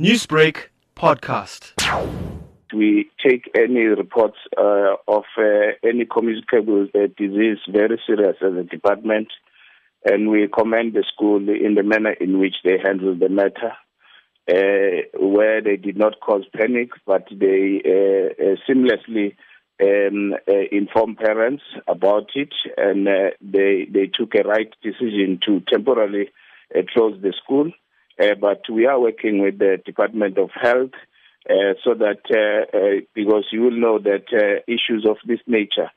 Newsbreak podcast. We take any reports uh, of uh, any communicable uh, disease very serious as a department, and we commend the school in the manner in which they handled the matter, uh, where they did not cause panic, but they uh, uh, seamlessly um, informed parents about it, and they they took a right decision to temporarily close the school. Uh, but we are working with the Department of Health uh, so that, uh, uh because you will know that uh, issues of this nature,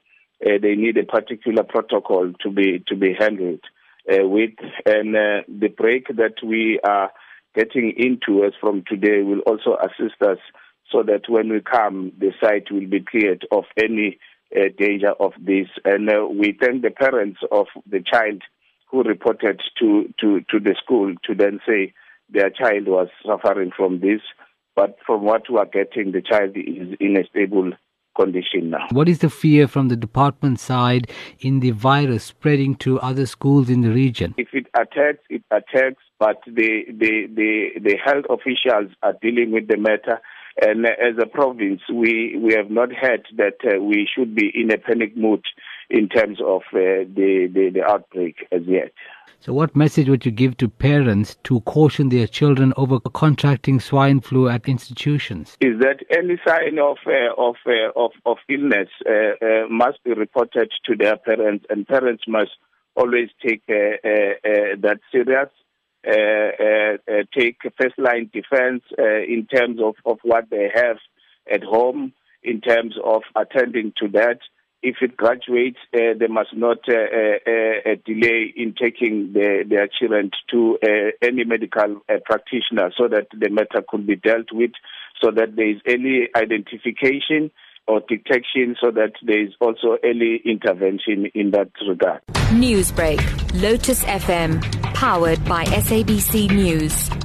uh, they need a particular protocol to be to be handled with, and the break that we are getting into as from today will also assist us so that when we come, the site will be cleared of any danger of this. And we thank the parents of the child who reported to, to, to the school to then say, their child was suffering from this. But from what we are getting, the child is in a stable condition now. What is the fear from the department side in the virus spreading to other schools in the region? If it attacks, it attacks, but the, the, the, the health officials are dealing with the matter. And as a province, we, we have not heard that uh, we should be in a panic mood in terms of uh, the, the, the outbreak as yet. So, what message would you give to parents to caution their children over contracting swine flu at institutions? Is that any sign of uh, of, uh, of of illness uh, uh must be reported to their parents, and parents must always take uh, uh, that serious. take first line defense in terms of, of what they have at home, in terms of attending to that if it graduates, uh, they must not uh, uh, uh delay in taking the, their children to uh, any medical uh, practitioner so that the matter could be dealt with, so that there is early identification or detection, so that there is also early intervention in that regard. Newsbreak, Lotus FM, powered by SABC News.